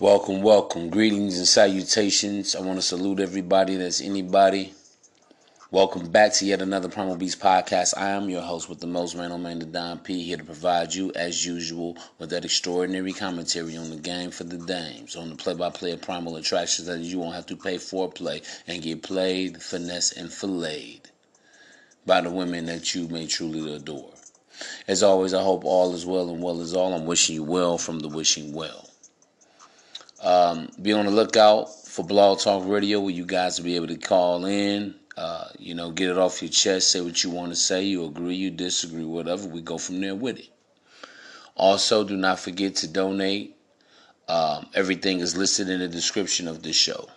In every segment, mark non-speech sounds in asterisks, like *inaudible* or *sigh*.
Welcome, welcome. Greetings and salutations. I want to salute everybody that's anybody. Welcome back to yet another Primal Beast podcast. I am your host with the most Maino Mane, the Don P, here to provide you, as usual, with that extraordinary commentary on the game for the dames, on the play by play of primal attractions that you won't have to pay for play and get played, finesse, and filleted by the women that you may truly adore. As always, I hope all is well and well is all. I'm wishing you well from the wishing well. Um, be on the lookout for Blog Talk Radio where you guys will be able to call in, uh, you know, get it off your chest, say what you want to say, you agree, you disagree, whatever. We go from there with it. Also, do not forget to donate. Um, everything is listed in the description of this show.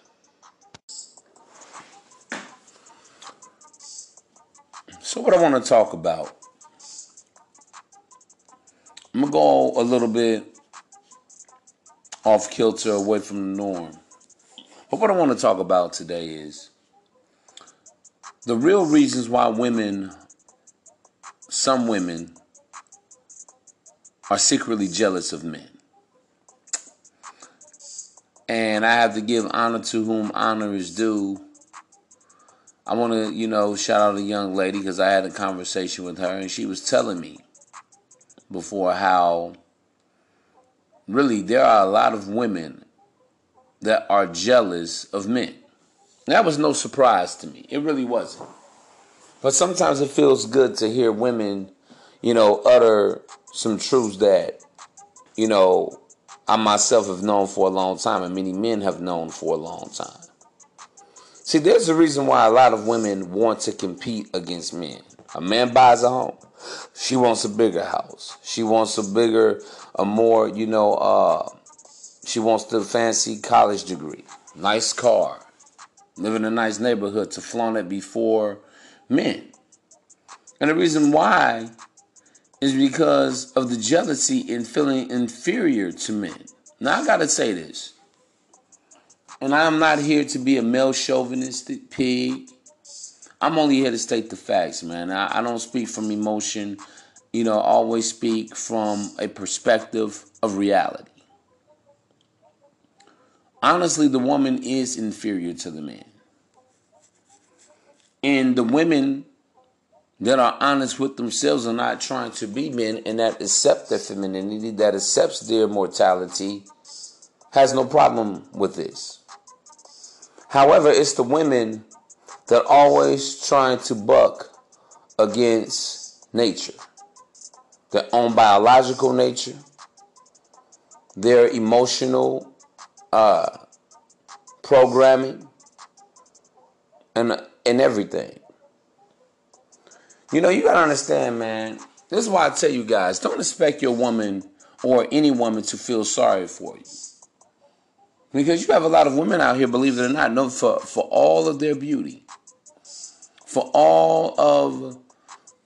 So, what I want to talk about, I'm going to go a little bit off kilter, away from the norm. But what I want to talk about today is the real reasons why women, some women, are secretly jealous of men. And I have to give honor to whom honor is due. I want to, you know, shout out a young lady because I had a conversation with her and she was telling me before how really there are a lot of women that are jealous of men. That was no surprise to me. It really wasn't. But sometimes it feels good to hear women, you know, utter some truths that, you know, I myself have known for a long time and many men have known for a long time. See, there's a reason why a lot of women want to compete against men. A man buys a home. She wants a bigger house. She wants a bigger a more, you know, uh, she wants the fancy college degree, nice car, live in a nice neighborhood to flaunt it before men. And the reason why is because of the jealousy and feeling inferior to men. Now, I got to say this, and I'm not here to be a male chauvinistic pig. I'm only here to state the facts, man. I, I don't speak from emotion you know, always speak from a perspective of reality. Honestly, the woman is inferior to the man. And the women that are honest with themselves are not trying to be men and that accept their femininity, that accepts their mortality, has no problem with this. However, it's the women that always trying to buck against nature their own biological nature, their emotional uh, programming, and and everything. You know, you gotta understand, man. This is why I tell you guys: don't expect your woman or any woman to feel sorry for you, because you have a lot of women out here, believe it or not, know for for all of their beauty, for all of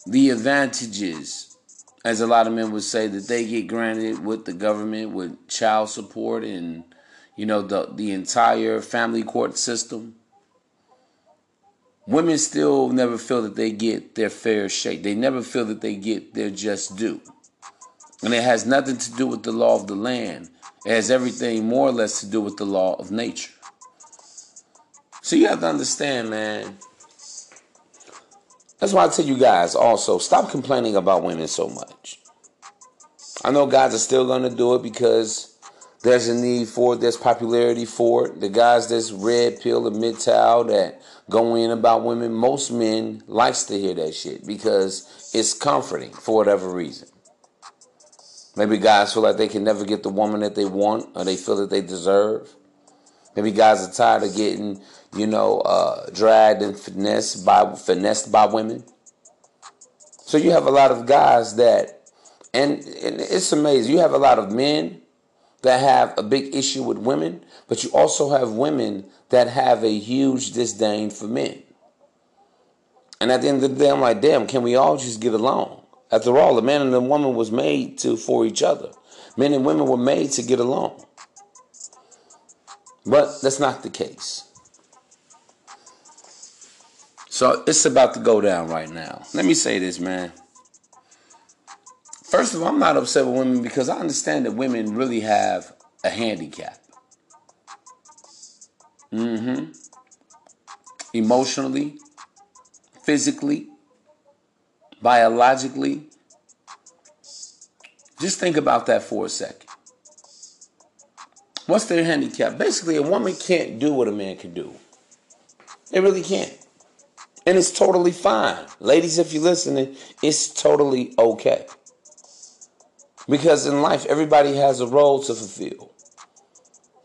the advantages as a lot of men would say, that they get granted with the government with child support and you know the the entire family court system. Women still never feel that they get their fair shake. They never feel that they get their just due. And it has nothing to do with the law of the land. It has everything more or less to do with the law of nature. So you have to understand, man, that's why I tell you guys also stop complaining about women so much. I know guys are still going to do it because there's a need for it, there's popularity for it. The guys that's red pill and MGTOW that go in about women, most men likes to hear that shit because it's comforting for whatever reason. Maybe guys feel like they can never get the woman that they want or they feel that they deserve. Maybe guys are tired of getting you know, uh, dragged and finessed by finessed by women. So you have a lot of guys that, and, and it's amazing. You have a lot of men that have a big issue with women, but you also have women that have a huge disdain for men. And at the end of the day, I'm like, damn, can we all just get along? After all, the man and the woman was made to for each other. Men and women were made to get along. But that's not the case. So it's about to go down right now. Let me say this, man. First of all, I'm not upset with women because I understand that women really have a handicap. Mm-hmm. Emotionally, physically, biologically. Just think about that for a second. What's their handicap? Basically, a woman can't do what a man can do. They really can't. And it's totally fine. Ladies, if you're listening, it's totally okay. Because in life, everybody has a role to fulfill.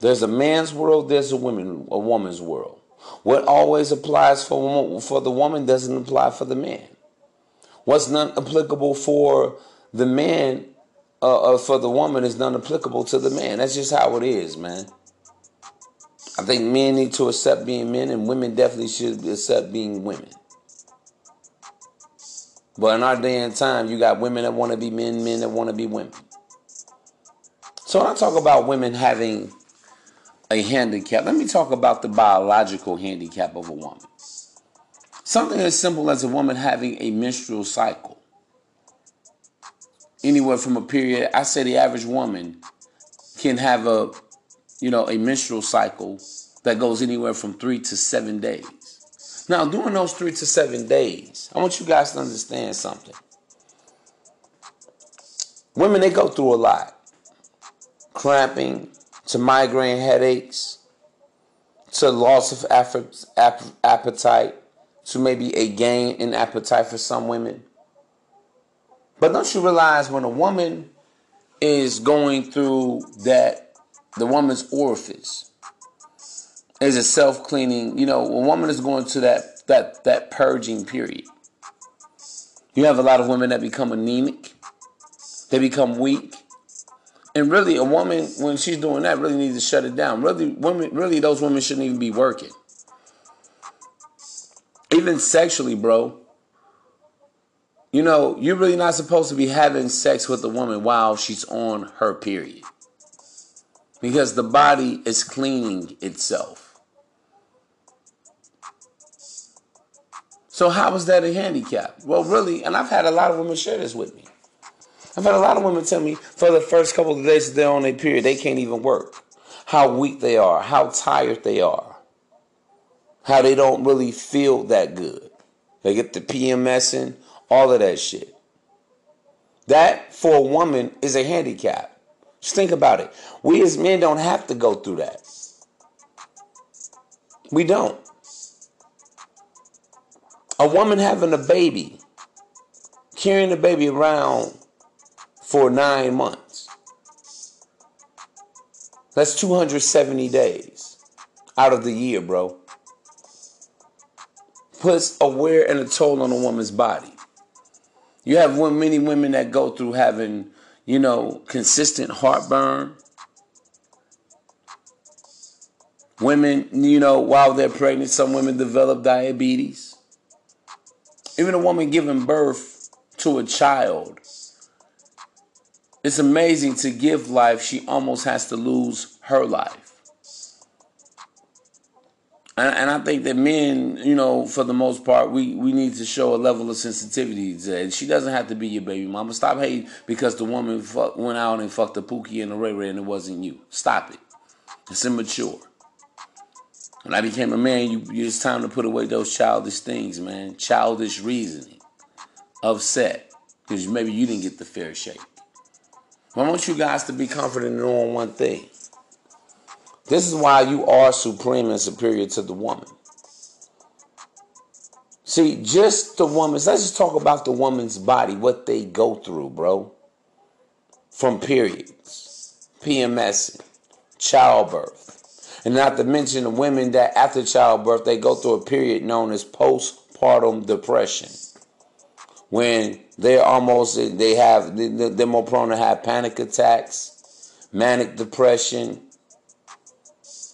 There's a man's world, there's a woman, a woman's world. What always applies for for the woman doesn't apply for the man. What's not applicable for the man uh, uh, for the woman is not applicable to the man. That's just how it is, man. I think men need to accept being men, and women definitely should accept being women. But in our day and time, you got women that want to be men, men that want to be women. So when I talk about women having a handicap, let me talk about the biological handicap of a woman. Something as simple as a woman having a menstrual cycle. Anywhere from a period, I say the average woman can have a, you know, a menstrual cycle that goes anywhere from three to seven days. Now, during those three to seven days, I want you guys to understand something. Women, they go through a lot cramping, to migraine headaches, to loss of appetite, to maybe a gain in appetite for some women. But don't you realize when a woman is going through that, the woman's orifice is a self cleaning. You know, a woman is going to that that that purging period. You have a lot of women that become anemic. They become weak. And really, a woman when she's doing that really needs to shut it down. Really, women, really, those women shouldn't even be working. Even sexually, bro. You know, you're really not supposed to be having sex with a woman while she's on her period. Because the body is cleaning itself. So how is that a handicap? Well, really, and I've had a lot of women share this with me. I've had a lot of women tell me for the first couple of days they're on their period, they can't even work. How weak they are, how tired they are, how they don't really feel that good. They get the PMSing, all of that shit. That for a woman is a handicap. Just think about it. We as men don't have to go through that. We don't. A woman having a baby, carrying the baby around for nine months. That's 270 days out of the year, bro. Puts a wear and a toll on a woman's body. You have many women that go through having, you know, consistent heartburn. Women, you know, while they're pregnant, some women develop diabetes. Even a woman giving birth to a child it's amazing to give life, she almost has to lose her life. And, and I think that men, you know, for the most part, we, we need to show a level of sensitivity. To, she doesn't have to be your baby mama. Stop hating because the woman fuck, went out and fucked the Pookie and the Ray Ray and it wasn't you. Stop it. It's immature. When I became a man, you, it's time to put away those childish things, man. Childish reasoning. Upset. Because maybe you didn't get the fair shake. I want you guys to be confident in knowing one thing. This is why you are supreme and superior to the woman. See, just the woman's, let's just talk about the woman's body, what they go through, bro. From periods, PMS, childbirth. And not to mention the women that after childbirth, they go through a period known as postpartum depression. When they're almost they have they're more prone to have panic attacks, manic depression.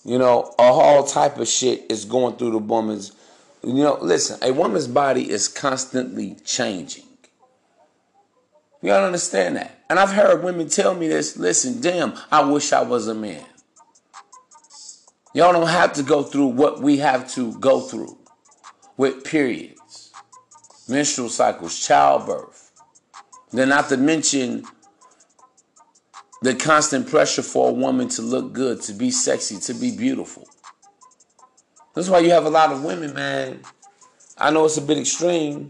You know, a whole type of shit is going through the woman's. You know, listen, a woman's body is constantly changing. You gotta understand that. And I've heard women tell me this. Listen, damn, I wish I was a man. Y'all don't have to go through what we have to go through with periods, menstrual cycles, childbirth. Then, not to mention the constant pressure for a woman to look good, to be sexy, to be beautiful. That's why you have a lot of women, man. I know it's a bit extreme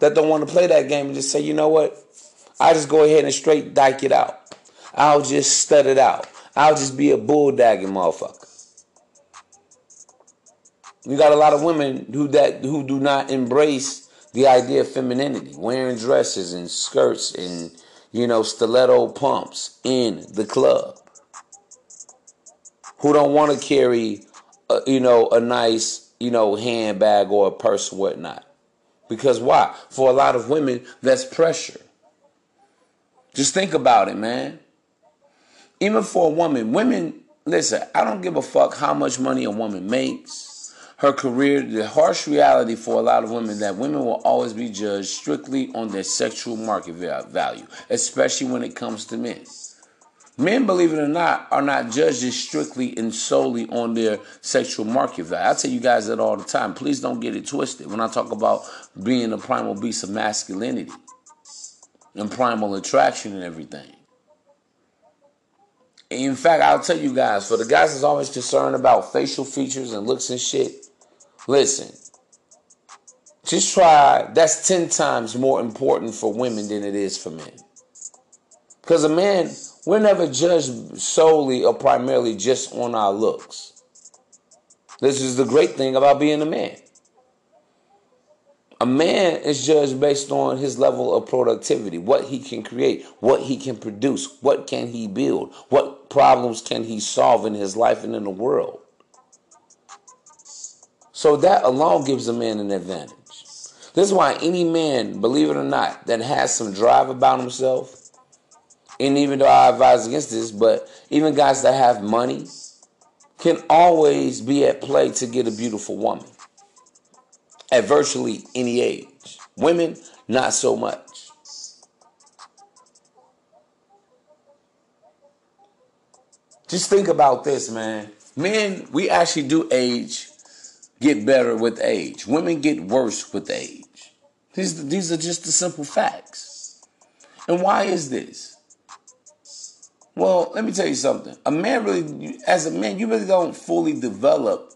that don't want to play that game and just say, you know what? I just go ahead and straight dyke it out. I'll just stud it out. I'll just be a bulldagging motherfucker. You got a lot of women who that who do not embrace the idea of femininity, wearing dresses and skirts and you know stiletto pumps in the club. Who don't want to carry, a, you know, a nice you know handbag or a purse or whatnot. Because why? For a lot of women, that's pressure. Just think about it, man. Even for a woman, women, listen, I don't give a fuck how much money a woman makes. Her career, the harsh reality for a lot of women that women will always be judged strictly on their sexual market value, especially when it comes to men. Men, believe it or not, are not judged strictly and solely on their sexual market value. I tell you guys that all the time. Please don't get it twisted when I talk about being a primal beast of masculinity and primal attraction and everything. In fact, I'll tell you guys, for the guys that's always concerned about facial features and looks and shit, listen. Just try, that's 10 times more important for women than it is for men. Because a man, we're never judged solely or primarily just on our looks. This is the great thing about being a man. A man is judged based on his level of productivity, what he can create, what he can produce, what can he build, what problems can he solve in his life and in the world. So that alone gives a man an advantage. This is why any man, believe it or not, that has some drive about himself, and even though I advise against this, but even guys that have money can always be at play to get a beautiful woman at virtually any age. Women, not so much. Just think about this, man. Men, we actually do age, get better with age. Women get worse with age. These, these are just the simple facts. And why is this? Well, let me tell you something. A man really, as a man, you really don't fully develop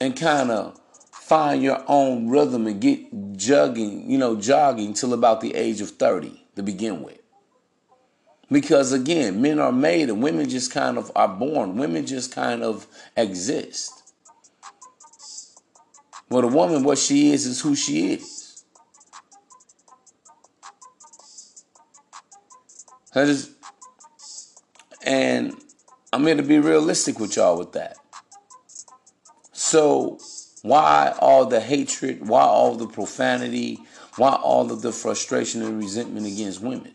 and kind of find your own rhythm and get jogging, you know, jogging till about the age of 30 to begin with. Because again, men are made and women just kind of are born. Women just kind of exist. Well, a woman, what she is, is who she is. Just, and I'm here to be realistic with y'all with that. So why all the hatred? Why all the profanity? Why all of the frustration and resentment against women?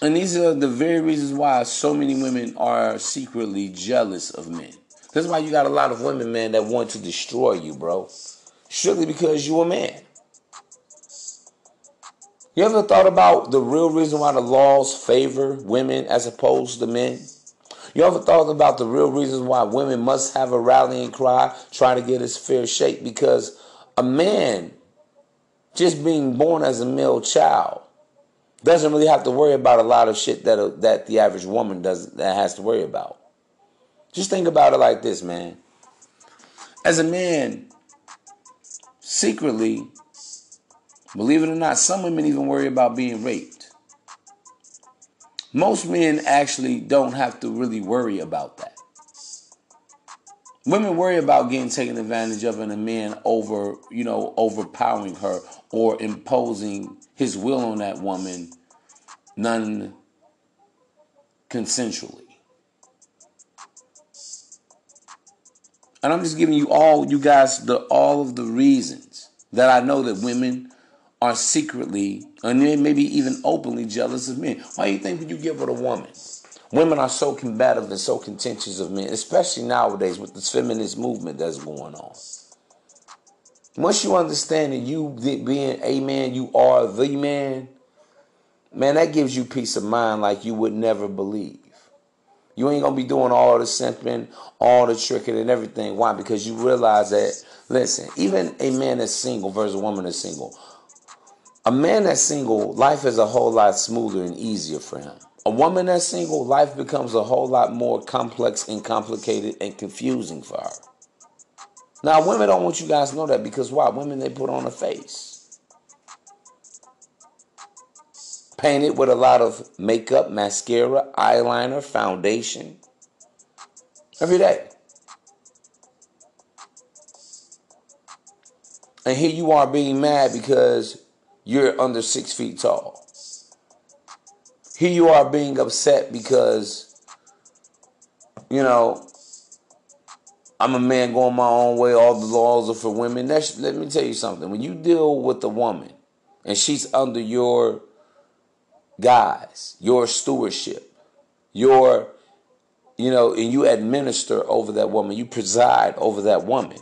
And these are the very reasons why so many women are secretly jealous of men. That's why you got a lot of women, man, that want to destroy you, bro. Strictly because you're a man. You ever thought about the real reason why the laws favor women as opposed to men? You ever thought about the real reasons why women must have a rallying cry try to get his fair shake? Because a man just being born as a male child doesn't really have to worry about a lot of shit that that the average woman does that has to worry about. Just think about it like this, man. As a man, secretly, believe it or not, some women even worry about being raped most men actually don't have to really worry about that. Women worry about getting taken advantage of and a man over, you know, overpowering her or imposing his will on that woman non consensually. And I'm just giving you all you guys the all of the reasons that I know that women are secretly and maybe even openly jealous of men. Why do you think you give it a woman? Women are so combative and so contentious of men, especially nowadays with this feminist movement that's going on. Once you understand that you being a man, you are the man, man, that gives you peace of mind like you would never believe. You ain't gonna be doing all the simping, all the tricking and everything. Why? Because you realize that, listen, even a man that's single versus a woman that's single, A man that's single, life is a whole lot smoother and easier for him. A woman that's single, life becomes a whole lot more complex and complicated and confusing for her. Now, women don't want you guys to know that because why? Women, they put on a face. Painted with a lot of makeup, mascara, eyeliner, foundation. Every day. And here you are being mad because you're under six feet tall. Here you are being upset because, you know, I'm a man going my own way. All the laws are for women. That's, let me tell you something. When you deal with a woman and she's under your guise, your stewardship, your, you know, and you administer over that woman, you preside over that woman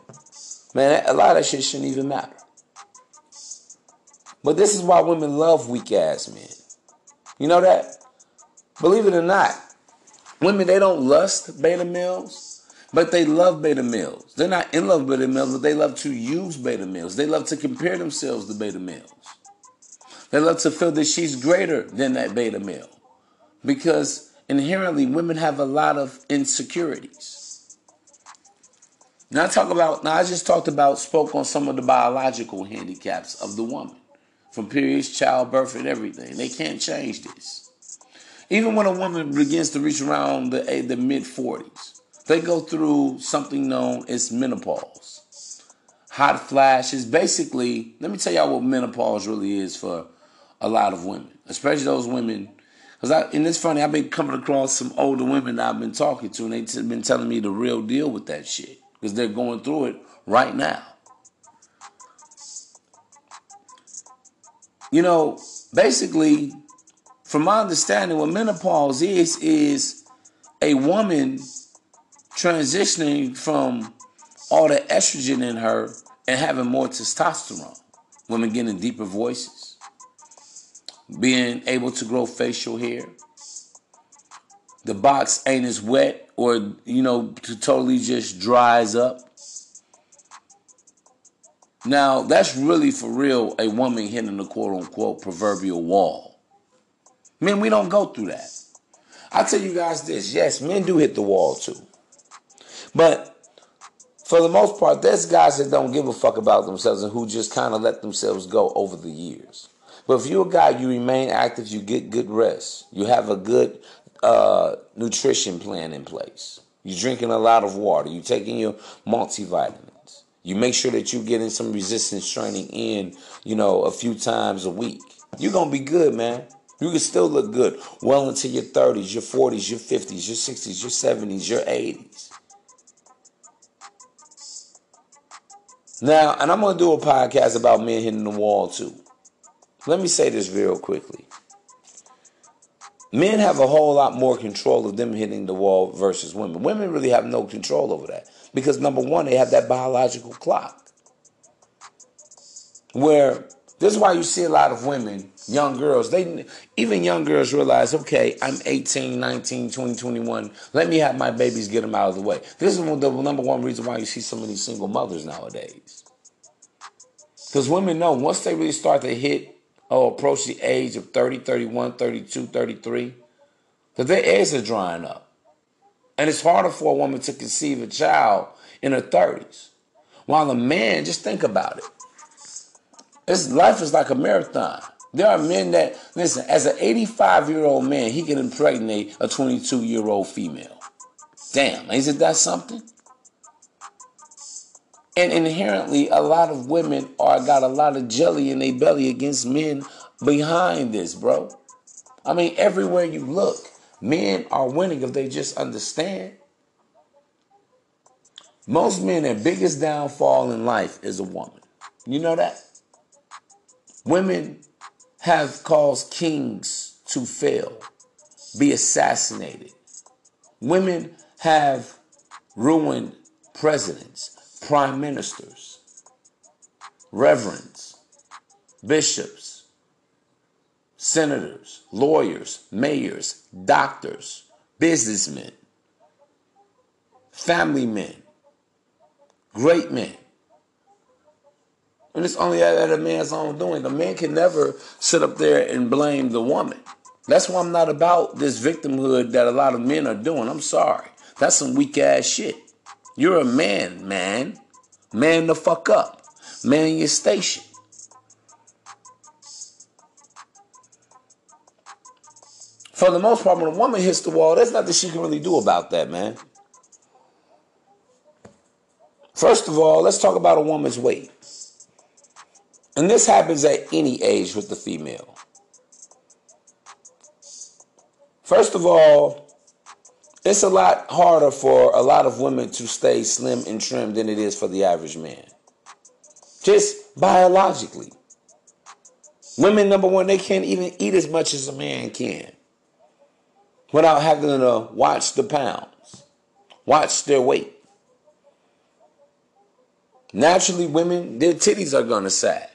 Man, a lot of shit shouldn't even matter. But this is why women love weak ass men. You know that? Believe it or not, women they don't lust beta males, but they love beta males. They're not in love with beta males, but they love to use beta males. They love to compare themselves to beta males. They love to feel that she's greater than that beta male. Because inherently women have a lot of insecurities. Now I talk about now I just talked about spoke on some of the biological handicaps of the woman. From periods, childbirth, and everything. They can't change this. Even when a woman begins to reach around the, eh, the mid 40s, they go through something known as menopause. Hot flashes. Basically, let me tell y'all what menopause really is for a lot of women, especially those women. Because I, and it's funny, I've been coming across some older women I've been talking to, and they've been telling me the real deal with that shit because they're going through it right now. You know, basically, from my understanding, what menopause is, is a woman transitioning from all the estrogen in her and having more testosterone. Women getting deeper voices, being able to grow facial hair. The box ain't as wet or you know to totally just dries up. Now that's really for real a woman hitting the quote unquote proverbial wall. Men, we don't go through that. I tell you guys this: yes, men do hit the wall too, but for the most part, there's guys that don't give a fuck about themselves and who just kind of let themselves go over the years. But if you're a guy, you remain active, you get good rest, you have a good uh, nutrition plan in place. You're drinking a lot of water. You're taking your multivitamins. You make sure that you're getting some resistance training in, you know, a few times a week. You're going to be good, man. You can still look good well into your 30s, your 40s, your 50s, your 60s, your 70s, your 80s. Now, and I'm going to do a podcast about men hitting the wall too. Let me say this real quickly. Men have a whole lot more control of them hitting the wall versus women. Women really have no control over that because number one, they have that biological clock. Where this is why you see a lot of women, young girls, they even young girls realize, okay, I'm 18, 19, 20, 21. Let me have my babies, get them out of the way. This is the number one reason why you see so many single mothers nowadays. Because women know once they really start to hit or approach the age of 30, 31, 32, 33, that their eggs are drying up. And it's harder for a woman to conceive a child in her 30s. While a man, just think about it. This life is like a marathon. There are men that, listen, as an 85 year old man, he can impregnate a 22 year old female. Damn, isn't that something? And inherently, a lot of women are got a lot of jelly in their belly against men behind this, bro. I mean, everywhere you look, men are winning if they just understand. Most men, their biggest downfall in life is a woman. You know that? Women have caused kings to fail, be assassinated. Women have ruined presidents prime ministers, reverends, bishops, senators, lawyers, mayors, doctors, businessmen, family men, great men. And it's only at a man's own doing. The man can never sit up there and blame the woman. That's why I'm not about this victimhood that a lot of men are doing. I'm sorry. That's some weak ass shit. You're a man, man. Man the fuck up. Man your station. For the most part, when a woman hits the wall, there's nothing she can really do about that, man. First of all, let's talk about a woman's weight. And this happens at any age with the female. First of all, it's a lot harder for a lot of women to stay slim and trim than it is for the average man. Just biologically. Women, number one, they can't even eat as much as a man can without having to watch the pounds, watch their weight. Naturally, women, their titties are going to sag.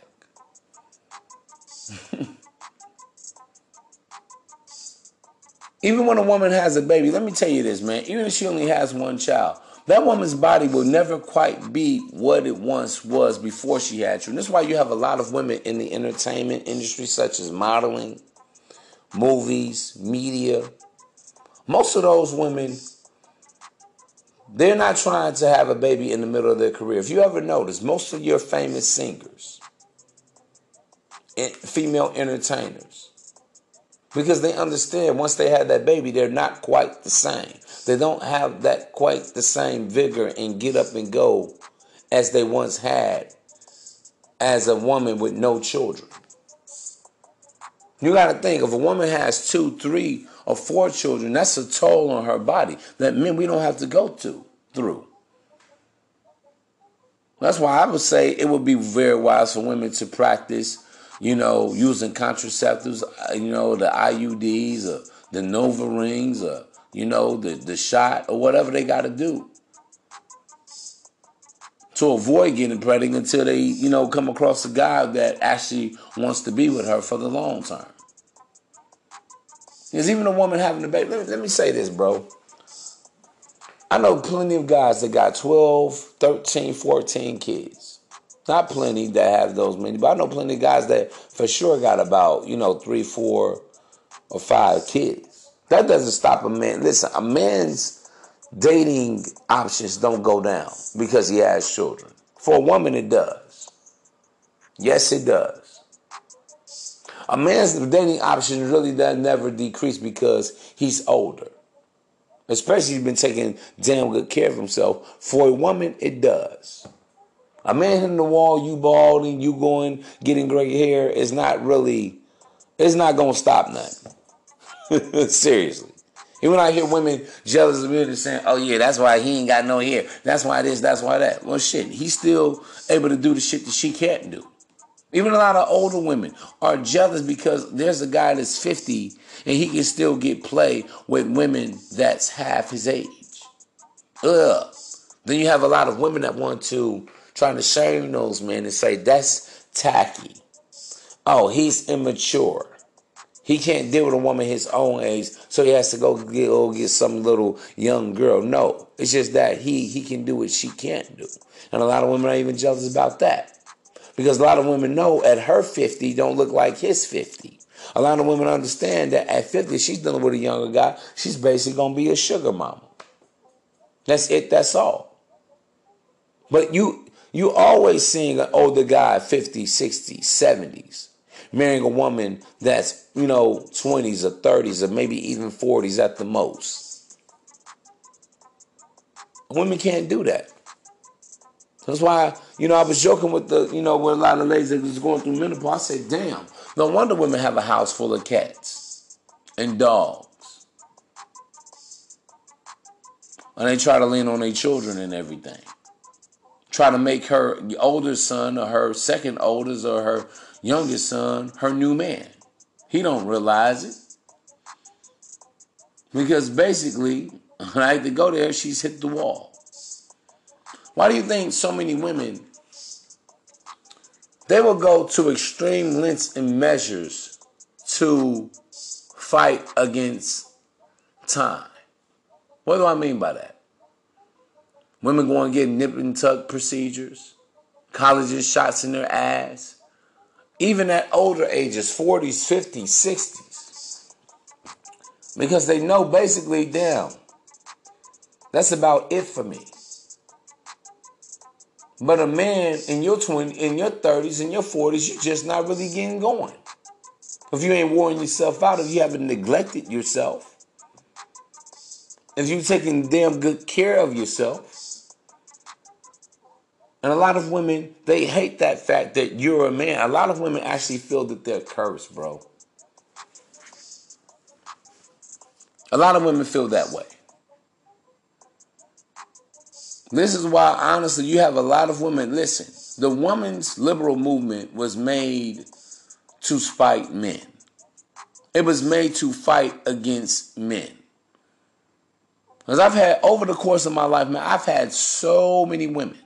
Even when a woman has a baby, let me tell you this, man, even if she only has one child, that woman's body will never quite be what it once was before she had you. And that's why you have a lot of women in the entertainment industry, such as modeling, movies, media. Most of those women they're not trying to have a baby in the middle of their career. If you ever notice, most of your famous singers, female entertainers, because they understand once they have that baby, they're not quite the same. They don't have that quite the same vigor and get up and go as they once had as a woman with no children. You got to think if a woman has two, three, or four children, that's a toll on her body that men we don't have to go to through. That's why I would say it would be very wise for women to practice, you know, using contraceptives, uh, you know, the IUDs or the NuvaRings or, you know, the, the shot or whatever they got to do to avoid getting pregnant until they, you know, come across a guy that actually wants to be with her for the long term. There's even a woman having a baby. Let me, let me say this, bro. I know plenty of guys that got 12, 13, 14 kids. Not plenty that have those many, but I know plenty of guys that for sure got about, you know, three, four, or five kids. That doesn't stop a man. Listen, a man's dating options don't go down because he has children. For a woman, it does. Yes, it does. A man's dating options really does never decrease because he's older. Especially if he's been taking damn good care of himself. For a woman, it does. A man hitting the wall, you balding, you going, getting gray hair is not really, it's not to stop nothing. *laughs* Seriously. Even when I hear women jealous of me and saying, oh yeah, that's why he ain't got no hair. That's why this, that's why that. Well, shit, he's still able to do the shit that she can't do. Even a lot of older women are jealous because there's a guy that's 50 and he can still get play with women that's half his age. Ugh. Then you have a lot of women that want to trying to shame those men and say that's tacky. Oh, he's immature. He can't deal with a woman his own age, so he has to go get go get some little young girl. No, it's just that he he can do what she can't do, and a lot of women are even jealous about that. Because a lot of women know at her 50 don't look like his 50. A lot of women understand that at 50, she's dealing with a younger guy. She's basically to be a sugar mama. That's it. That's all. But you you always seeing an older guy, 50s, 60s, 70s, marrying a woman that's, you know, 20s or 30s or maybe even 40s at the most. Women can't do that. That's why, you know, I was joking with the, you know, with a lot of ladies that was going through menopause. I said, damn, no wonder women have a house full of cats and dogs. And they try to lean on their children and everything. Try to make her older son or her second oldest or her youngest son her new man. He don't realize it. Because basically, when I had to go there, she's hit the wall. Why do you think so many women they will go to extreme lengths and measures to fight against time? What do I mean by that? Women going and get nip and tuck procedures. collagen shots in their ass, even at older ages, 40s, 50s, 60s. Because they know basically, damn, that's about it for me. But a man in your 20, in your 30s, in your 40s, you're just not really getting going. If you ain't worn yourself out, if you haven't neglected yourself, if you're taking damn good care of yourself. And a lot of women, they hate that fact that you're a man. A lot of women actually feel that they're cursed, bro. A lot of women feel that way. This is why, honestly, you have a lot of women. Listen, the women's liberal movement was made to spite men, it was made to fight against men. Because I've had, over the course of my life, man, I've had so many women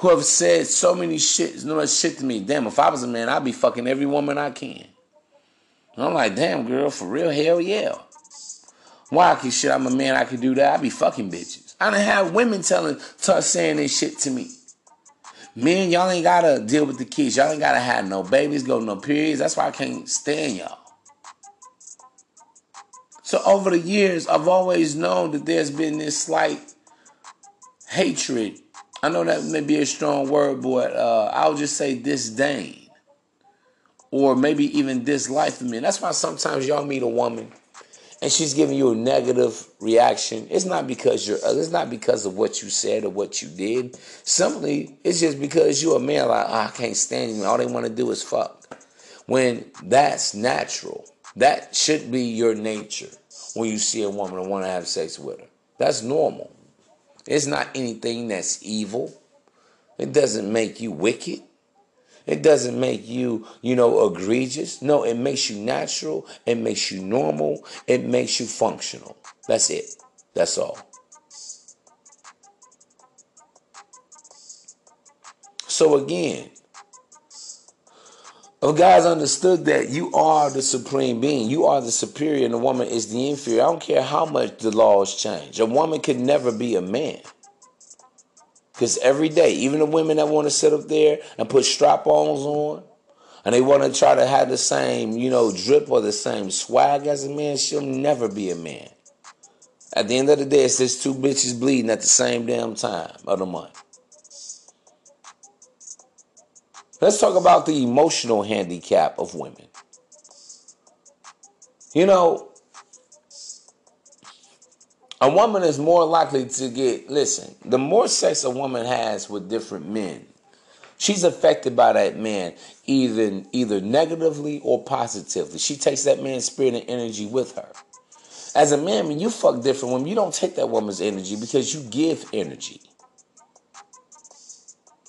who have said so many shit, know, shit to me. Damn, if I was a man, I'd be fucking every woman I can. And I'm like, damn, girl, for real, hell yeah. Why? Cause shit, I'm a man, I could do that. I be fucking bitches. I don't have women telling, start saying this shit to me. Men, y'all ain't gotta deal with the kids. Y'all ain't gotta have no babies, go no periods. That's why I can't stand y'all. So over the years, I've always known that there's been this slight hatred. I know that may be a strong word, but uh, I'll just say disdain. Or maybe even dislike for me. And that's why sometimes y'all meet a woman and she's giving you a negative reaction. It's not because you're it's not because of what you said or what you did. Simply, it's just because you're a man like, oh, I can't stand you. All they want to do is fuck. When that's natural. That should be your nature when you see a woman and want to have sex with her. That's normal. It's not anything that's evil. It doesn't make you wicked. It doesn't make you, you know, egregious. No, it makes you natural. It makes you normal. It makes you functional. That's it. That's all. So again, if guys understood that you are the supreme being, you are the superior, and the woman is the inferior, I don't care how much the laws change. A woman could never be a man. Because every day, even the women that want to sit up there and put strap ons on, and they want to try to have the same, you know, drip or the same swag as a man, she'll never be a man. At the end of the day, it's just two bitches bleeding at the same damn time of the month. Let's talk about the emotional handicap of women. You know, a woman is more likely to get, listen, the more sex a woman has with different men, she's affected by that man either, either negatively or positively. She takes that man's spirit and energy with her. As a man, when you fuck different women, you don't take that woman's energy because you give energy.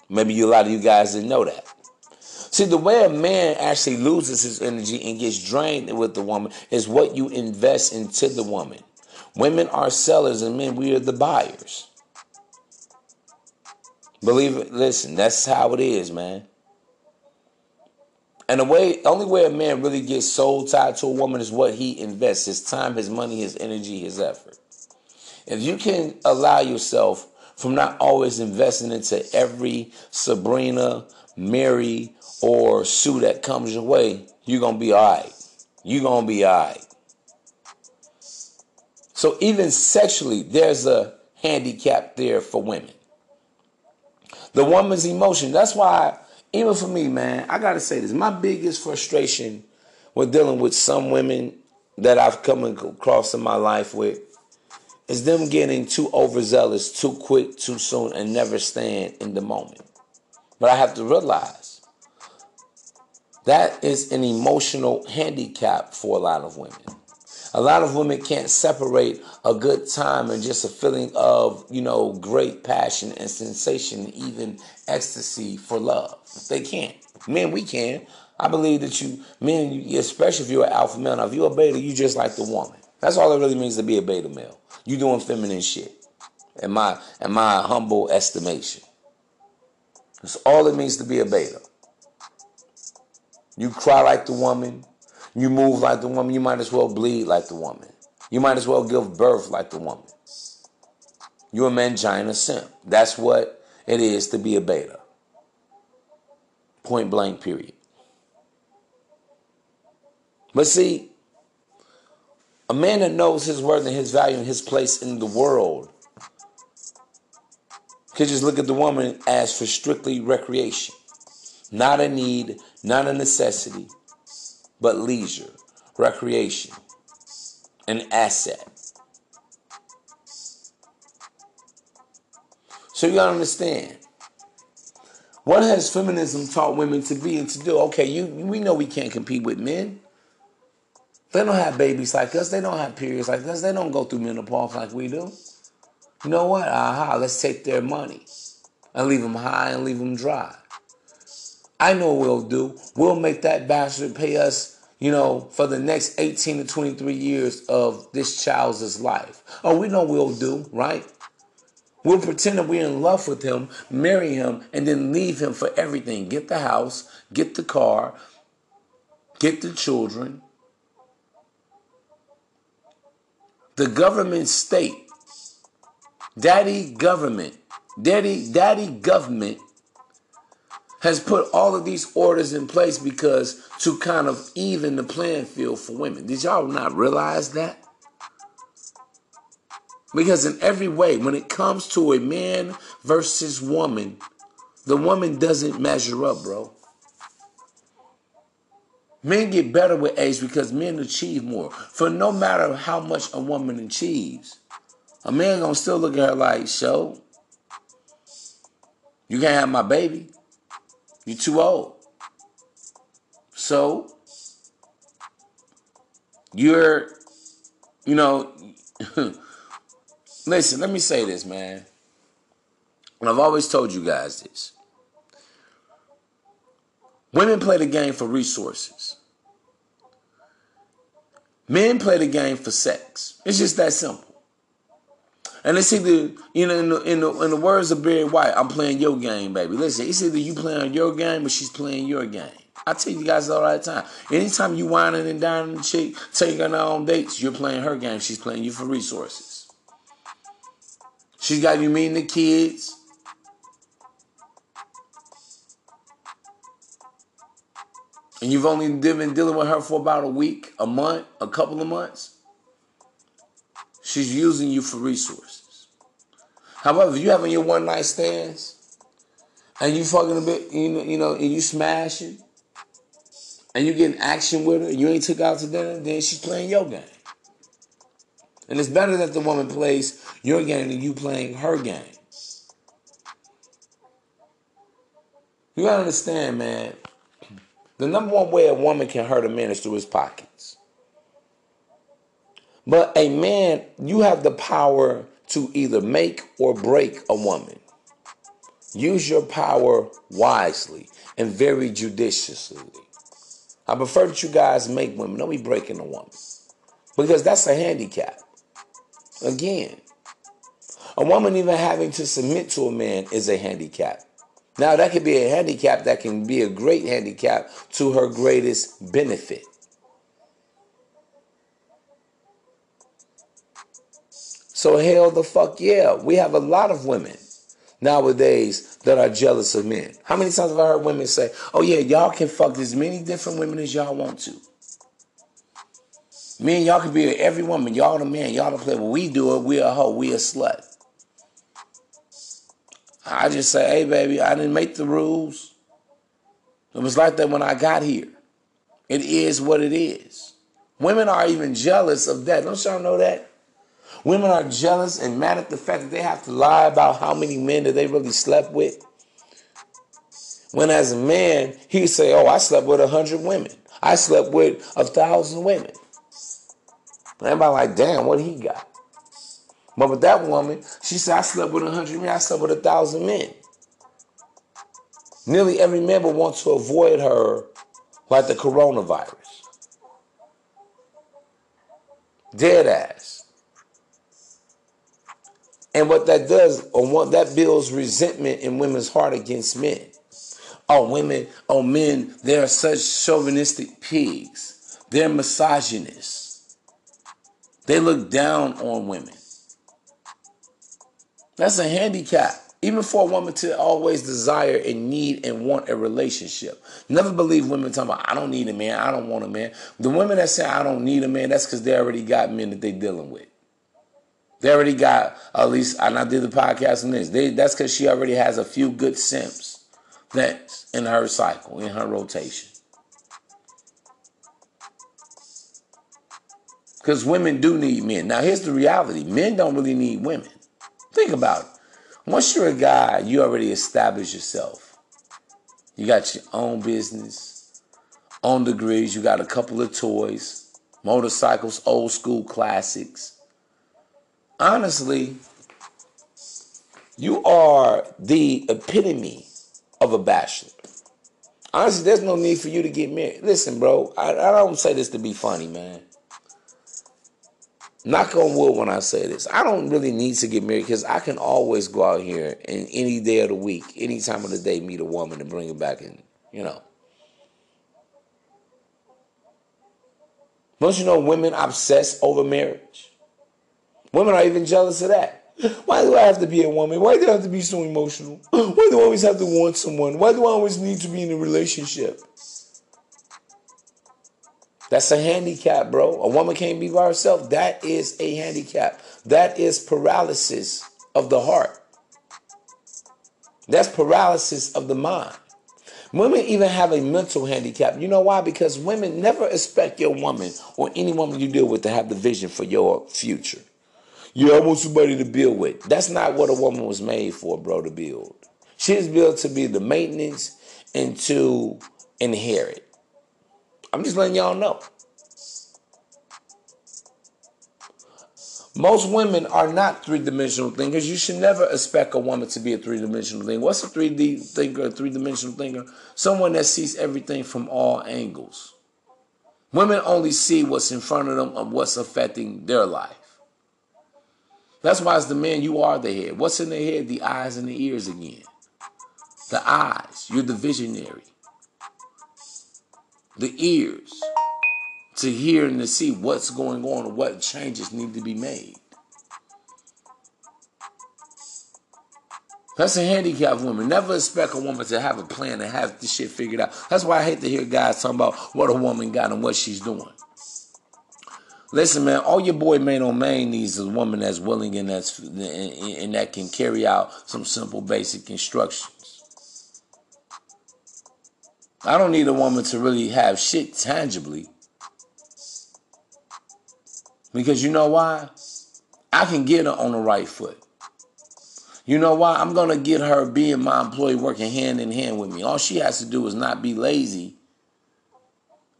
Maybe a lot of you guys didn't know that. See, the way a man actually loses his energy and gets drained with the woman is what you invest into the woman. Women are sellers and men, we are the buyers. Believe it, listen, that's how it is, man. And the way, only way a man really gets soul tied to a woman is what he invests his time, his money, his energy, his effort. If you can allow yourself from not always investing into every Sabrina, Mary, or Sue that comes your way, you're going to be all right. You're going to be all right. So even sexually, there's a handicap there for women. The woman's emotion. That's why, even for me, man, I got to say this. My biggest frustration with dealing with some women that I've come across in my life with is them getting too overzealous, too quick, too soon, and never staying in the moment. But I have to realize that is an emotional handicap for a lot of women. A lot of women can't separate a good time and just a feeling of, you know, great passion and sensation, even ecstasy for love. They can't. Men, we can. I believe that you, men, especially if you're an alpha male, now if you're a beta, you just like the woman. That's all it really means to be a beta male. You doing feminine shit, in my in my humble estimation. That's all it means to be a beta. You cry like the woman. You move like the woman. You might as well bleed like the woman. You might as well give birth like the woman. You're a mangina simp. That's what it is to be a beta. Point blank, period. But see, a man that knows his worth and his value and his place in the world could just look at the woman as for strictly recreation. Not a need, not a necessity, but leisure, recreation, an asset. So you gotta understand. What has feminism taught women to be and to do? Okay, you we know we can't compete with men. They don't have babies like us. They don't have periods like us. They don't go through menopause like we do. You know what? Aha, let's take their money and leave them high and leave them dry. I know what we'll do. We'll make that bastard pay us, you know, for the next 18 to 23 years of this child's life. Oh, we know we'll do, right? We'll pretend that we're in love with him, marry him, and then leave him for everything. Get the house, get the car, get the children. The government state, daddy government, daddy, daddy government has put all of these orders in place because to kind of even the playing field for women. Did y'all not realize that? Because in every way, when it comes to a man versus woman, the woman doesn't measure up, bro. Men get better with age because men achieve more. For no matter how much a woman achieves, a man gonna still look at her like, "Show, you can't have my baby." You're too old. So, you're, you know, *laughs* listen, let me say this, man. And I've always told you guys this. Women play the game for resources. Men play the game for sex. It's just that simple. And it's either, you know, in the, in the, in the words of Barry White, I'm playing your game, baby. Listen, it's either you playing your game or she's playing your game. I tell you guys all the time. Anytime you whining and dining the chick, taking her on dates, you're playing her game. She's playing you for resources. She's got you meeting the kids. And you've only been dealing with her for about a week, a month, a couple of months. She's using you for resources. However, you having your one night stands and you fucking a bit, you know, you and you smashing and you getting action with her, and you ain't took out to dinner, then she's playing your game. And it's better that the woman plays your game than you playing her game. You gotta understand, man. The number one way a woman can hurt a man is through his pockets. But a man, you have the power to either make or break a woman. Use your power wisely and very judiciously. I prefer that you guys make women. Don't be breaking a woman. Because that's a handicap. Again, a woman even having to submit to a man is a handicap. Now, that could be a handicap that can be a great handicap to her greatest benefit. So hell the fuck yeah. We have a lot of women nowadays that are jealous of men. How many times have I heard women say, oh yeah, y'all can fuck as many different women as y'all want to. Me and y'all can be every woman. Y'all the man. Y'all the play. We do it, we a hoe. We a slut. I just say, hey baby, I didn't make the rules. It was like that when I got here. It is what it is. Women are even jealous of that. Don't y'all know that? Women are jealous and mad at the fact that they have to lie about how many men that they really slept with. When as a man, he say, "Oh, I slept with a hundred women. I slept with a thousand women." And everybody like, "Damn, what he got?" But with that woman, she said, "I slept with a hundred men. I slept with a thousand men." Nearly every man would want to avoid her like the coronavirus. Dead ass. And what that does, or what that builds resentment in women's heart against men. Oh, women, oh, men, they're such chauvinistic pigs. They're misogynists. They look down on women. That's a handicap. Even for a woman to always desire and need and want a relationship. Never believe women talking about, I don't need a man, I don't want a man. The women that say, I don't need a man, that's because they already got men that they're dealing with. They already got, at least, and I did the podcast on this, they, that's because she already has a few good simps that's in her cycle, in her rotation. Because women do need men. Now, here's the reality men don't really need women. Think about it. Once you're a guy, you already established yourself. You got your own business, own degrees, you got a couple of toys, motorcycles, old school classics. Honestly, you are the epitome of a bachelor. Honestly, there's no need for you to get married. Listen, bro, I, I don't say this to be funny, man knock on wood when I say this. I don't really need to get married because I can always go out here and any day of the week, any time of the day, meet a woman and bring her back in, you know. Don't you know women obsess over marriage? Women are even jealous of that. Why do I have to be a woman? Why do I have to be so emotional? Why do I always have to want someone? Why do I always need to be in a relationship? That's a handicap, bro. A woman can't be by herself. That is a handicap. That is paralysis of the heart. That's paralysis of the mind. Women even have a mental handicap. You know why? Because women never expect your woman or any woman you deal with to have the vision for your future. Want somebody to build with. That's not what a woman was made for, bro, to build. She's built to be the maintenance and to inherit. I'm just letting y'all know. Most women are not three dimensional thinkers. You should never expect a woman to be a three dimensional thinker. What's a 3D thinker, a three dimensional thinker? Someone that sees everything from all angles. Women only see what's in front of them and what's affecting their life. That's why, as the man, you are the head. What's in the head? The eyes and the ears again. The eyes, you're the visionary the ears to hear and to see what's going on and what changes need to be made. That's a handicapped woman. Never expect a woman to have a plan and have this shit figured out. That's why I hate to hear guys talking about what a woman got and what she's doing. Listen, man, all your boy Maino Mane needs is a woman that's willing and that's and that can carry out some simple basic instructions. I don't need a woman to really have shit tangibly. Because you know why? I can get her on the right foot. You know why? I'm going to get her being my employee working hand in hand with me. All she has to do is not be lazy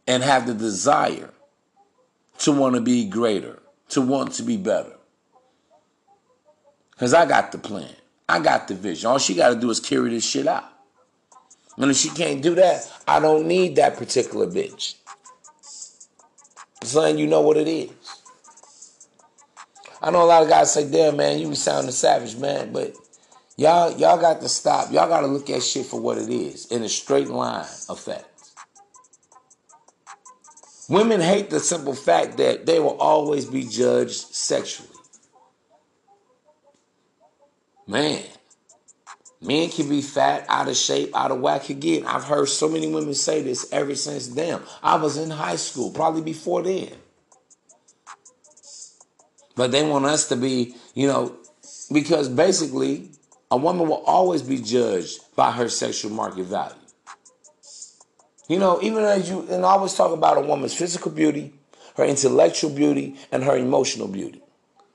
and have the desire to want to be greater, to want to be better. Because I got the plan, I got the vision. All she got to do is carry this shit out. And if she can't do that, I don't need that particular bitch. Son, you know what it is. I know a lot of guys say, damn man, you be sounding savage, man, but y'all y'all got to stop. Y'all gotta look at shit for what it is in a straight line effect. Women hate the simple fact that they will always be judged sexually. Man, Men can be fat, out of shape, out of whack again. I've heard so many women say this ever since damn. I was in high school, probably before then. But they want us to be, you know, because basically a woman will always be judged by her sexual market value. You know, even as you, and I always talk about a woman's physical beauty, her intellectual beauty, and her emotional beauty.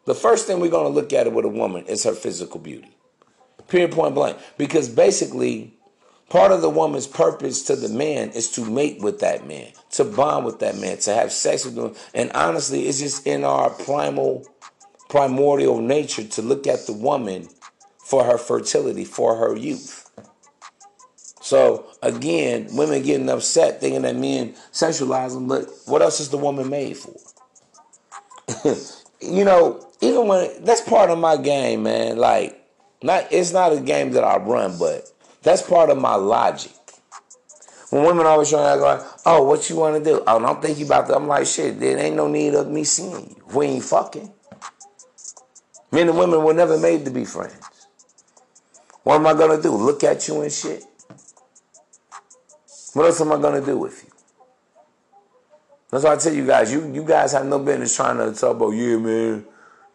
The first thing we're going to look at with a woman is her physical beauty. Period, point blank. Because basically, part of the woman's purpose to the man is to mate with that man, to bond with that man, to have sex with him. And honestly, it's just in our primal, primordial nature to look at the woman for her fertility, for her youth. So again, women getting upset thinking that men sexualize them, but what else is the woman made for? *laughs* you know, even when that's part of my game, man. Like not it's not a game that I run, but that's part of my logic. When women always trying to go, oh, what you want to do? Oh, don't think about that. I'm like, shit, there ain't no need of me seeing you. We ain't fucking. Men and women were never made to be friends. What am I gonna do? Look at you and shit? What else am I gonna do with you? That's why I tell you guys, you you guys have no business trying to talk about, yeah, man,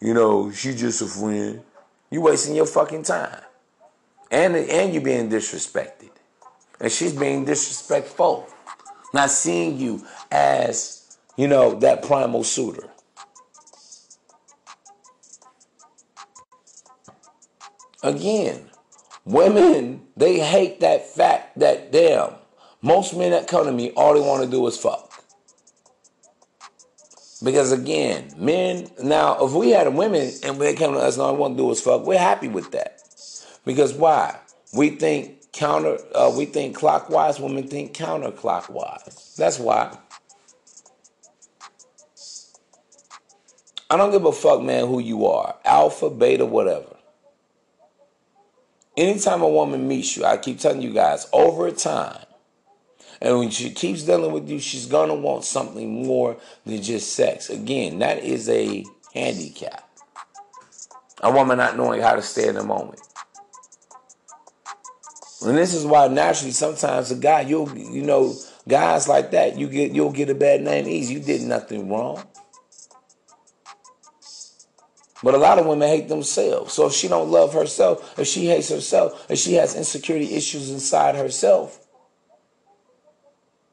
you know, she just a friend. You wasting your fucking time. And and you being disrespected. And she's being disrespectful. Not seeing you as, you know, that primal suitor. Again, women, they hate that fact that damn, most men that come to me, all they want to do is fuck. Because again, men now, if we had women and they come to us and all they want to do is fuck, we're happy with that. Because why? We think counter, uh, we think clockwise. Women think counterclockwise. That's why. I don't give a fuck, man, who you are, alpha, beta, whatever. Anytime a woman meets you, I keep telling you guys, over time, and when she keeps dealing with you, she's gonna want something more than just sex. Again, that is a handicap. A woman not knowing how to stay in the moment. And this is why naturally sometimes a guy, you'll you know, guys like that, you get you'll get a bad name easy. You did nothing wrong. But a lot of women hate themselves. So if she don't love herself, if she hates herself, if she has insecurity issues inside herself,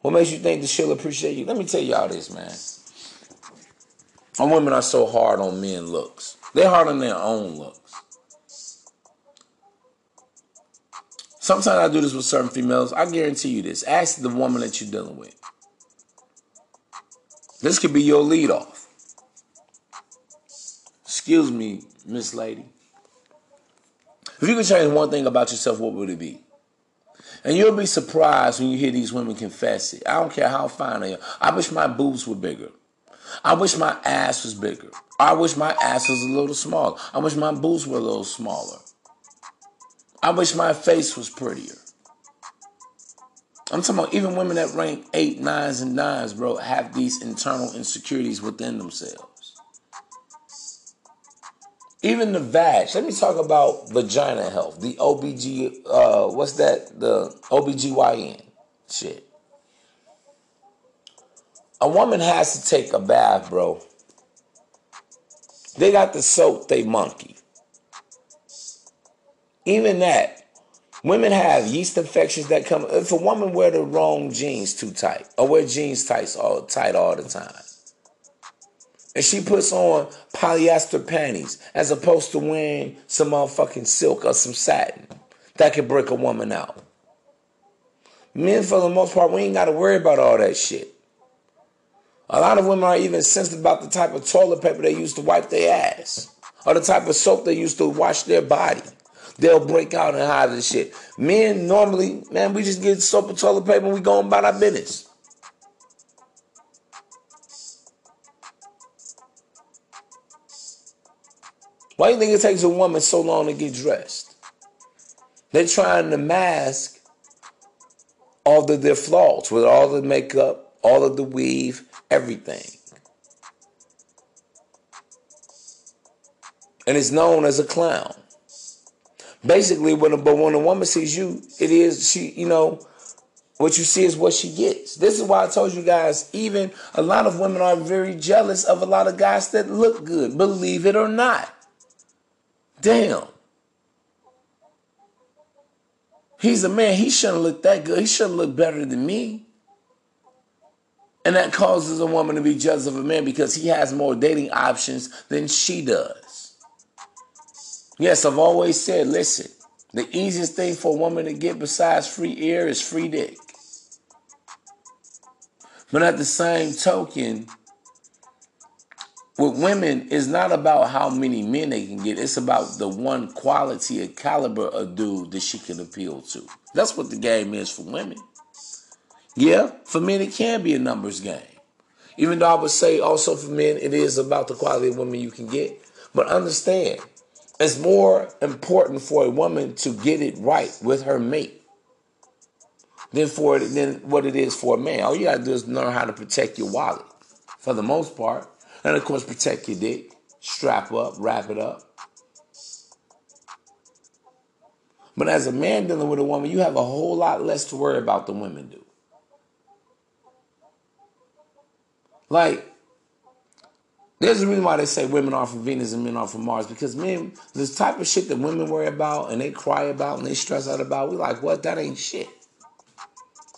what makes you think that she'll appreciate you? Let me tell y'all this, man. And women are so hard on men looks. They're hard on their own looks. Sometimes I do this with certain females. I guarantee you this. Ask the woman that you're dealing with. This could be your lead off. Excuse me, Miss Lady. If you could change one thing about yourself, what would it be? And you'll be surprised when you hear these women confess it. I don't care how fine they are. I wish my boobs were bigger. I wish my ass was bigger. I wish my ass was a little smaller. I wish my boobs were a little smaller. I wish my face was prettier. I'm talking about even women that rank eight, nines, and nines, bro, have these internal insecurities within themselves. Even the vag. Let me talk about vagina health. The OBG, uh, what's that? The OBGYN shit. A woman has to take a bath, bro. They got the soap they monkey. Even that. Women have yeast infections that come. If a woman wear the wrong jeans too tight, or wear jeans tight all tight all the time, and she puts on polyester panties as opposed to wearing some motherfucking silk or some satin that could break a woman out. Men, for the most part, we ain't got to worry about all that shit. A lot of women are even sensitive about the type of toilet paper they use to wipe their ass or the type of soap they use to wash their body. They'll break out and hide this shit. Men normally, man, we just get soap and toilet paper and we go about our business. Why do you think it takes a woman so long to get dressed? They're trying to mask all of their flaws with all the makeup, all of the weave, everything. And it's known as a clown. Basically, when a, but when a woman sees you, it is she, you know, what you see is what she gets. This is why I told you guys, even a lot of women are very jealous of a lot of guys that look good, believe it or not. Damn. He's a man. He shouldn't look that good. He shouldn't look better than me. And that causes a woman to be jealous of a man because he has more dating options than she does. Yes, I've always said, listen, the easiest thing for a woman to get besides free air is free dick. But at the same token, with women, it's not about how many men they can get. It's about the one quality, a caliber of dude that she can appeal to. That's what the game is for women. Yeah, for men, it can be a numbers game. Even though I would say also for men, it is about the quality of women you can get. But understand, it's more important for a woman to get it right with her mate than for than what it is for a man. All you gotta do is learn how to protect your wallet. For the most part, and of course, protect your dick, strap up, wrap it up. But as a man dealing with a woman, you have a whole lot less to worry about than women do. Like, there's a reason why they say women are from Venus and men are from Mars because men, this type of shit that women worry about and they cry about and they stress out about, we like, what? That ain't shit.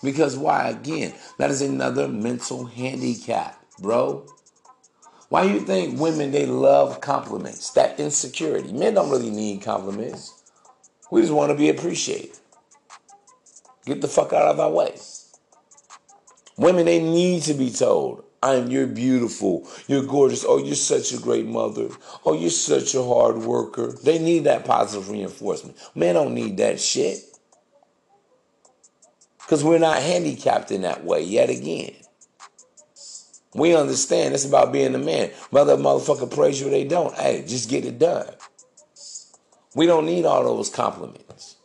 Because why? Again, that is another mental handicap, bro. Why you think women they love compliments? That insecurity. Men don't really need compliments. We just want to be appreciated. Get the fuck out of our way. Women they need to be told, I'm you're beautiful. You're gorgeous. Oh, you're such a great mother. Oh, you're such a hard worker. They need that positive reinforcement. Men don't need that shit. Because we're not handicapped in that way yet again. We understand it's about being a man. Mother motherfucker praise you, they don't. Hey, just get it done. We don't need all those compliments.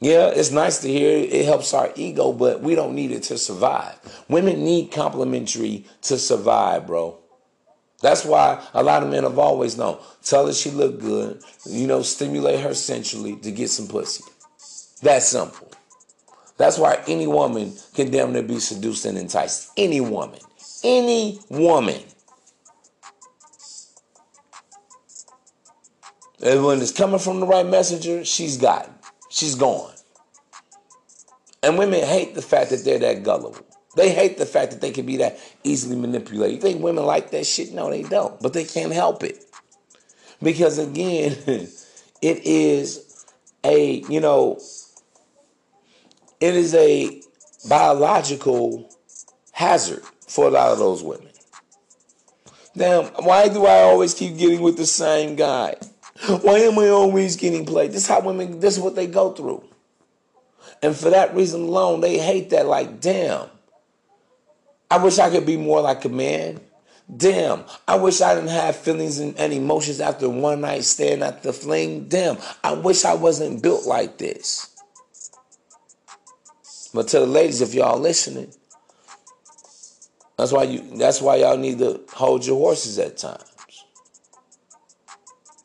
Yeah, it's nice to hear it helps our ego, but we don't need it to survive. Women need complimentary to survive, bro. That's why a lot of men have always known. Tell her she look good, you know, stimulate her sensually to get some pussy. That's simple. That's why any woman can damn near be seduced and enticed. Any woman. Any woman. And when it's coming from the right messenger, she's got. She's gone. And women hate the fact that they're that gullible. They hate the fact that they can be that easily manipulated. You think women like that shit? No, they don't. But they can't help it. Because again, *laughs* it is a, you know, it is a biological hazard for a lot of those women. Now, why do I always keep getting with the same guy? Why am I always getting played? This is how women, this is what they go through. And for that reason alone, they hate that. Like, damn, I wish I could be more like a man. Damn, I wish I didn't have feelings and, and emotions after one night stand at the fling. Damn, I wish I wasn't built like this. But to the ladies, if y'all listening, that's why you that's why y'all need to hold your horses at times.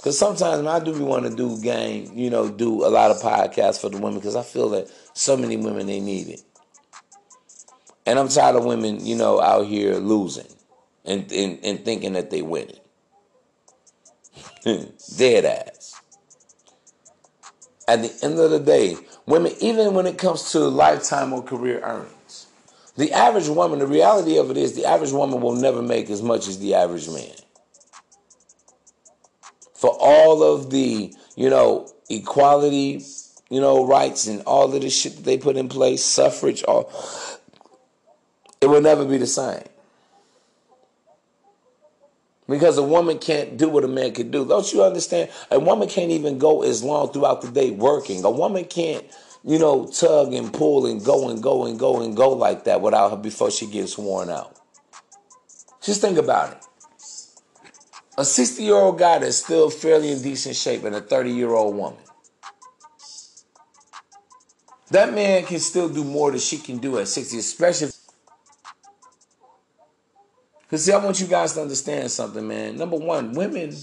Cause sometimes I do want to do game, you know, do a lot of podcasts for the women because I feel that so many women they need it. And I'm tired of women, you know, out here losing and, and, and thinking that they winning. *laughs* Dead ass. At the end of the day, women, even when it comes to lifetime or career earnings, the average woman, the reality of it is the average woman will never make as much as the average man. For all of the, you know, equality you know, rights and all of this shit that they put in place, suffrage, all it will never be the same. Because a woman can't do what a man can do. Don't you understand? A woman can't even go as long throughout the day working. A woman can't, you know, tug and pull and go and go and go and go like that without her before she gets worn out. Just think about it. A 60 year old guy that's still fairly in decent shape and a 30 year old woman. That man can still do more than she can do at 60, especially. Because, see, I want you guys to understand something, man. Number one, women,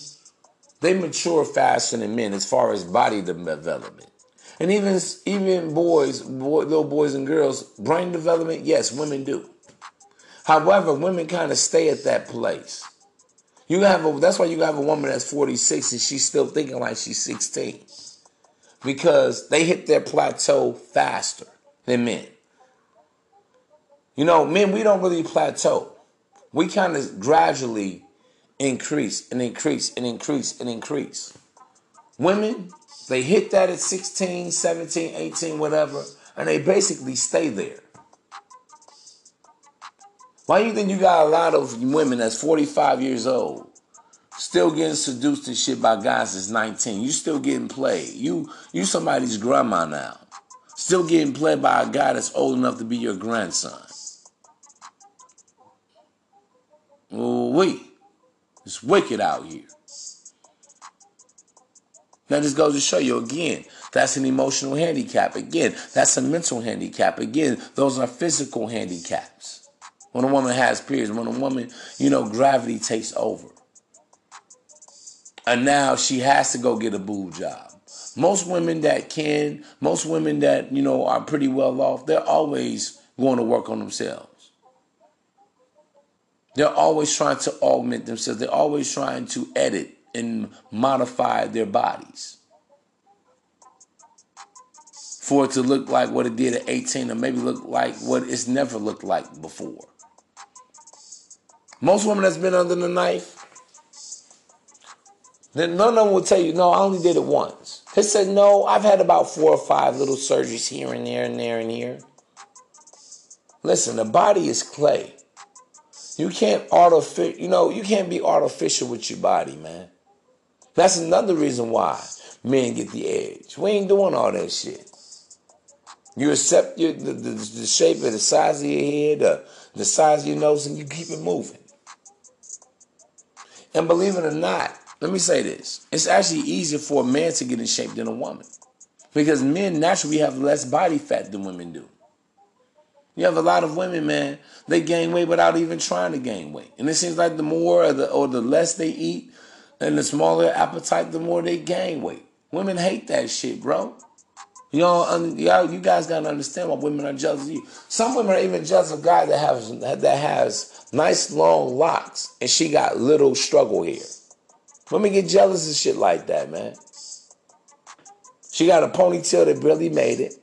they mature faster than men as far as body development. And even even boys, boy, little boys and girls, brain development, yes, women do. However, women kind of stay at that place. You have a, that's why you have a woman that's 46 and she's still thinking like she's 16 because they hit their plateau faster than men. You know, men, we don't really plateau. We kind of gradually increase and increase and increase and increase. Women, they hit that at 16, 17, 18, whatever, and they basically stay there. Why do you think you got a lot of women that's 45 years old Still getting seduced and shit by guys that's 19. You still getting played. You you somebody's grandma now. Still getting played by a guy that's old enough to be your grandson. Oh wait. It's wicked out here. That just goes to show you again, that's an emotional handicap. Again, that's a mental handicap. Again, those are physical handicaps. When a woman has periods, when a woman, you know, gravity takes over. And now she has to go get a boob job. Most women that can, most women that, you know, are pretty well off, they're always going to work on themselves. They're always trying to augment themselves. They're always trying to edit and modify their bodies for it to look like what it did at 18 or maybe look like what it's never looked like before. Most women that's been under the knife, then none of them will tell you, no, I only did it once. They said, no, I've had about four or five little surgeries here and there and there and here. Listen, the body is clay. You can't artificial, you know, you can't be artificial with your body, man. That's another reason why men get the edge. We ain't doing all that shit. You accept your, the, the, the shape of the size of your head, the, the size of your nose, and you keep it moving. And believe it or not, let me say this. It's actually easier for a man to get in shape than a woman. Because men naturally have less body fat than women do. You have a lot of women, man, they gain weight without even trying to gain weight. And it seems like the more or the, or the less they eat and the smaller appetite, the more they gain weight. Women hate that shit, bro. You know, y'all, you guys gotta understand why women are jealous of you. Some women are even jealous of guys that have that has nice long locks and she got little struggle here. Women get jealous of shit like that, man. She got a ponytail that barely made it,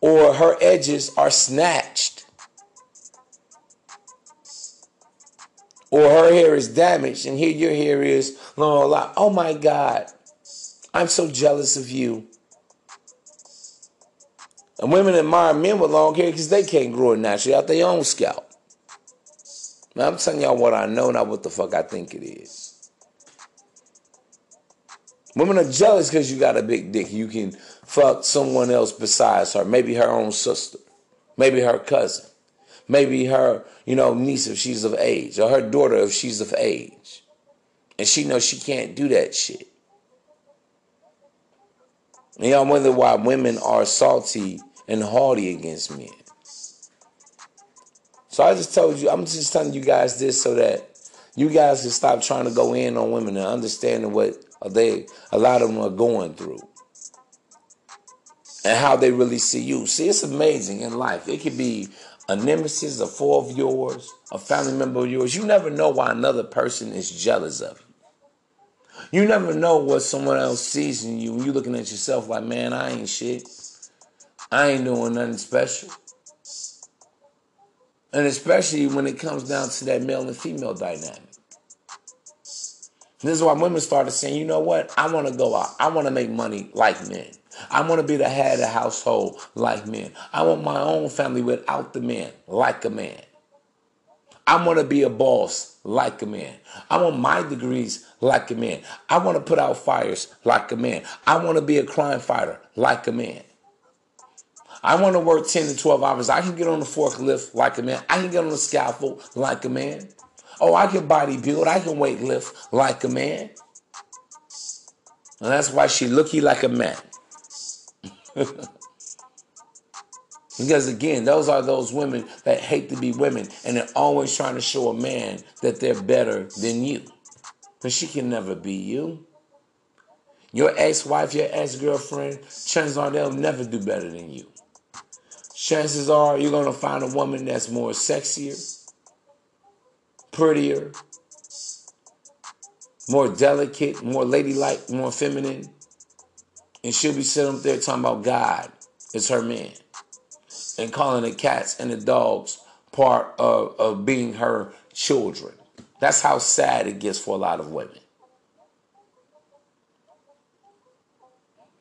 or her edges are snatched, or her hair is damaged, and here your hair is long. Oh my God, I'm so jealous of you. And women admire men with long hair because they can't grow it naturally out their own scalp. Now, I'm telling y'all what I know, not what the fuck I think it is. Women are jealous because you got a big dick. You can fuck someone else besides her. Maybe her own sister. Maybe her cousin. Maybe her, you know, niece if she's of age. Or her daughter if she's of age. And she knows she can't do that shit. And y'all wonder why women are salty and haughty against men. So I just told you, I'm just telling you guys this so that you guys can stop trying to go in on women and understanding what they a lot of them are going through and how they really see you. See, it's amazing in life. It could be a nemesis, a foe of yours, a family member of yours. You never know why another person is jealous of you. You never know what someone else sees in you when you're looking at yourself like, man, I ain't shit. I ain't doing nothing special. And especially when it comes down to that male and female dynamic. This is why women started saying, you know what? I want to go out. I want to make money like men. I want to be the head of household like men. I want my own family without the men, like a man. I want to be a boss like a man. I want my degrees like a man. I want to put out fires like a man. I want to be a crime fighter like a man. I want to work 10 to 12 hours. I can get on the forklift like a man. I can get on the scaffold like a man. Oh, I can body build. I can weight lift like a man. And that's why she looky like a man. Because again, those are those women that hate to be women and they're always trying to show a man that they're better than you. But she can never be you. Your ex-wife, your ex-girlfriend, chances are they'll never do better than you chances are you're going to find a woman that's more sexier, prettier, more delicate, more ladylike, more feminine. And she'll be sitting up there talking about God is her man and calling the cats and the dogs part of, of being her children. That's how sad it gets for a lot of women.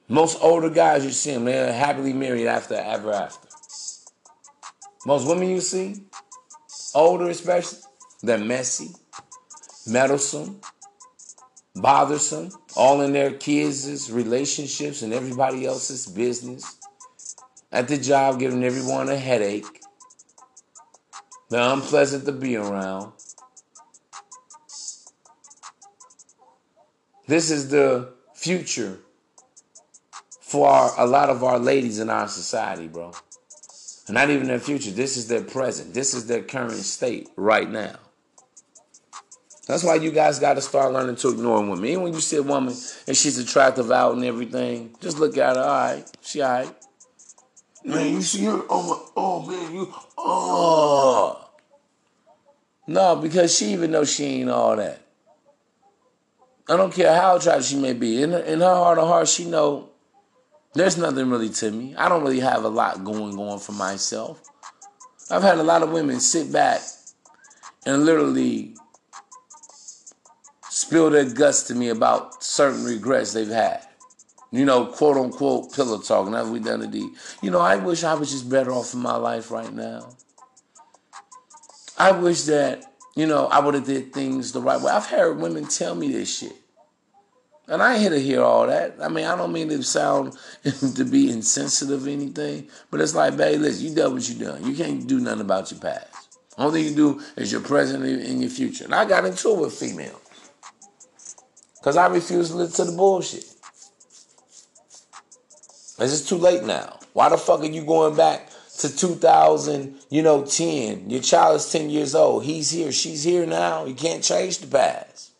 Most older guys you see them, they're happily married after ever after. Most women you see, older especially, they're messy, meddlesome, bothersome, all in their kids' relationships and everybody else's business. At the job, giving everyone a headache. They're unpleasant to be around. This is the future for our, a lot of our ladies in our society, bro. Not even their future. This is their present. This is their current state right now. That's why you guys got to start learning to ignore women. Even when you see a woman and she's attractive out and everything, just look at her. All right, she all right. Man, you see her? Oh my, oh man, you, oh. No, because she even knows she ain't all that. I don't care how attractive she may be. In her, in her heart of heart, she know there's nothing really to me. I don't really have a lot going on for myself. I've had a lot of women sit back and literally spill their guts to me about certain regrets they've had. You know, quote unquote pillow talk. Now we done the You know, I wish I was just better off in my life right now. I wish that, you know, I would have did things the right way. I've heard women tell me this shit. And I here to hear all that. I mean, I don't mean to sound *laughs* to be insensitive or anything, but it's like, babe, listen, you done what you done. You can't do nothing about your past. Only thing you do is your present and your future. And I got into it with females. Because I refuse to listen to the bullshit. It's just too late now. Why the fuck are you going back to 2000, you know, 10? Your child is 10 years old. He's here. She's here now. You can't change the past.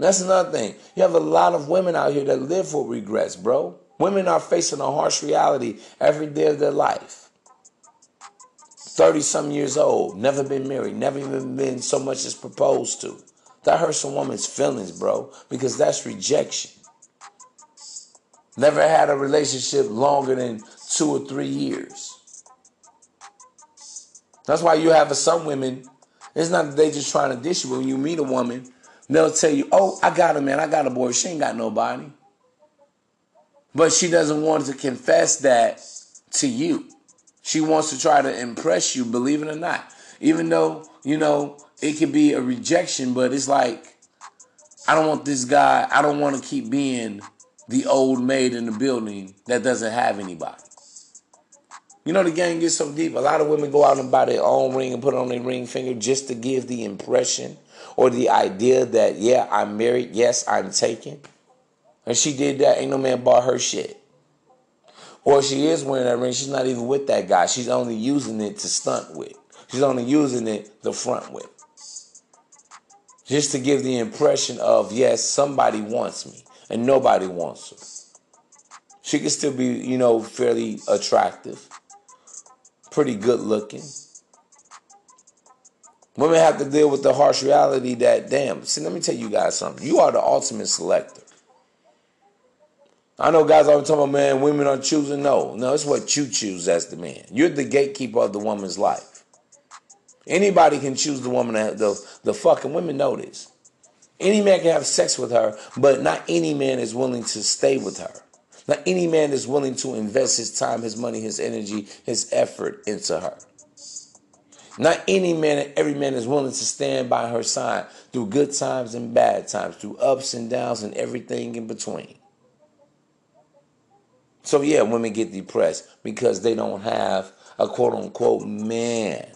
That's another thing. You have a lot of women out here that live with regrets, bro. Women are facing a harsh reality every day of their life. 30 some years old, never been married, never even been so much as proposed to. That hurts a woman's feelings, bro, because that's rejection. Never had a relationship longer than two or three years. That's why you have some women, it's not that they just trying to dish you. When you meet a woman, they'll tell you, oh, I got a man, I got a boy. She ain't got nobody. But she doesn't want to confess that to you. She wants to try to impress you, believe it or not. Even though, you know, it could be a rejection, but it's like, I don't want this guy, I don't want to keep being the old maid in the building that doesn't have anybody. You know, the game gets so deep. A lot of women go out and buy their own ring and put it on their ring finger just to give the impression or the idea that, yeah, I'm married. Yes, I'm taken. And she did that. Ain't no man bought her shit. Or she is wearing that ring. She's not even with that guy. She's only using it to stunt with. She's only using it the front with just to give the impression of, yes, somebody wants me and nobody wants her. She could still be, you know, fairly attractive, pretty good looking. Women have to deal with the harsh reality that, damn, see, let me tell you guys something. You are the ultimate selector. I know guys always talking about, man, women are choosing. No, no, it's what you choose as the man. You're the gatekeeper of the woman's life. Anybody can choose the woman. The, the fucking women know this. Any man can have sex with her, but not any man is willing to stay with her. Not any man is willing to invest his time, his money, his energy, his effort into her. Not any man every man is willing to stand by her side through good times and bad times, through ups and downs and everything in between. So, yeah, women get depressed because they don't have a quote unquote man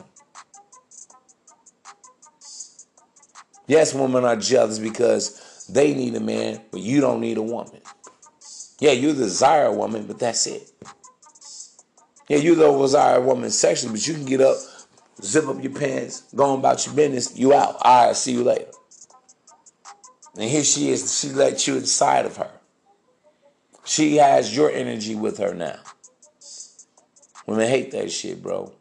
Yes, women are jealous because they need a man, but you don't need a woman. Yeah, you desire a woman, but that's it. Yeah, you don't desire a woman sexually, but you can get up, zip up your pants, go on about your business, you out. All right, see you later. And here she is, she let you inside of her. She has your energy with her now. Women hate that shit, bro.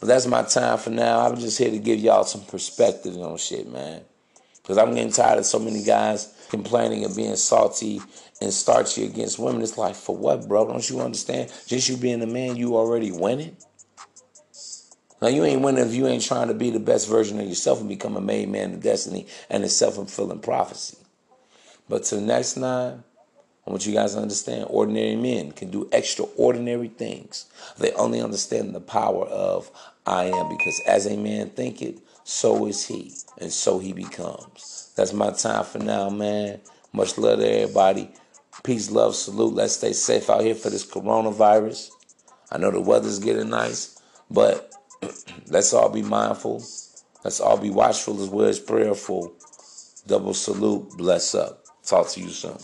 But that's my time for now. I'm just here to give y'all some perspective on shit, man. Because I'm getting tired of so many guys complaining and being salty and starchy against women. It's like, for what, bro? Don't you understand? Just you being a man, you already winning. Now, you ain't winning if you ain't trying to be the best version of yourself and become a made man of destiny and a self fulfilling prophecy. But to the next time, I want you guys to understand ordinary men can do extraordinary things. They only understand the power of I am because as a man thinketh, so is he, and so he becomes. That's my time for now, man. Much love to everybody. Peace, love, salute. Let's stay safe out here for this coronavirus. I know the weather's getting nice, but *clears throat* let's all be mindful. Let's all be watchful as well as prayerful. Double salute. Bless up. Talk to you soon.